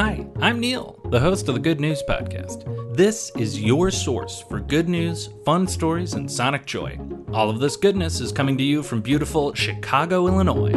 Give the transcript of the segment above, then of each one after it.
Hi, I'm Neil, the host of the Good News Podcast. This is your source for good news, fun stories, and sonic joy. All of this goodness is coming to you from beautiful Chicago, Illinois.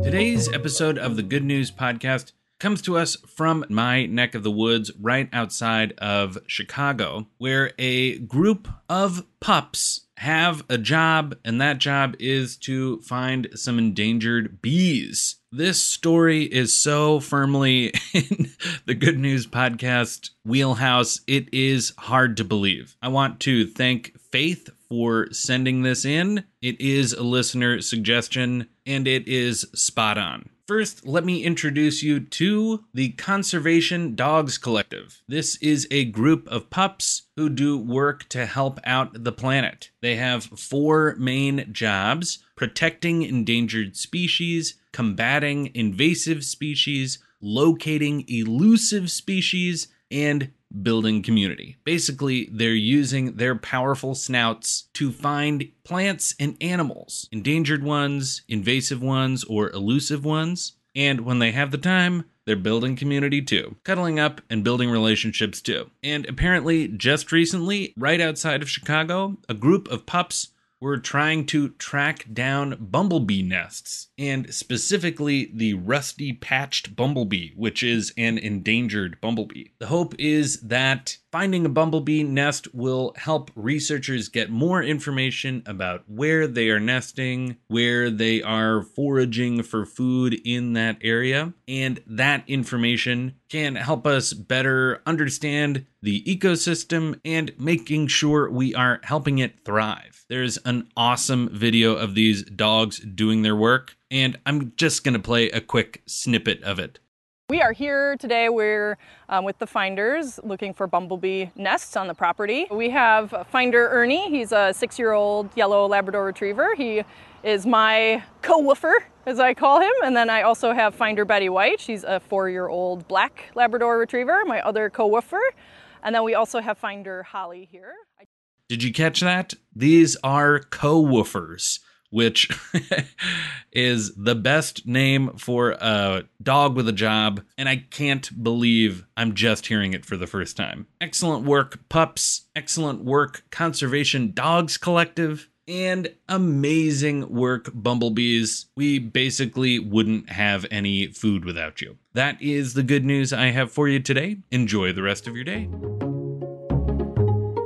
Today's episode of the Good News Podcast comes to us from my neck of the woods right outside of Chicago, where a group of pups have a job, and that job is to find some endangered bees. This story is so firmly in the Good News Podcast wheelhouse, it is hard to believe. I want to thank Faith for sending this in. It is a listener suggestion, and it is spot on. First, let me introduce you to the Conservation Dogs Collective. This is a group of pups who do work to help out the planet. They have four main jobs protecting endangered species, combating invasive species, locating elusive species, and building community. Basically, they're using their powerful snouts to find plants and animals, endangered ones, invasive ones, or elusive ones. And when they have the time, they're building community too, cuddling up and building relationships too. And apparently, just recently, right outside of Chicago, a group of pups were trying to track down bumblebee nests, and specifically the rusty patched bumblebee, which is an endangered bumblebee. The hope is that finding a bumblebee nest will help researchers get more information about where they are nesting, where they are foraging for food in that area, and that information can help us better understand the ecosystem and making sure we are helping it thrive. There's an awesome video of these dogs doing their work, and I'm just going to play a quick snippet of it. We are here today. We're um, with the finders looking for bumblebee nests on the property. We have Finder Ernie. He's a six year old yellow Labrador retriever. He is my co woofer, as I call him. And then I also have Finder Betty White. She's a four year old black Labrador retriever, my other co woofer. And then we also have Finder Holly here. Did you catch that? These are co woofers which is the best name for a dog with a job, and I can't believe I'm just hearing it for the first time. Excellent work, pups. Excellent work, Conservation Dogs Collective. And amazing work, Bumblebees. We basically wouldn't have any food without you. That is the good news I have for you today. Enjoy the rest of your day.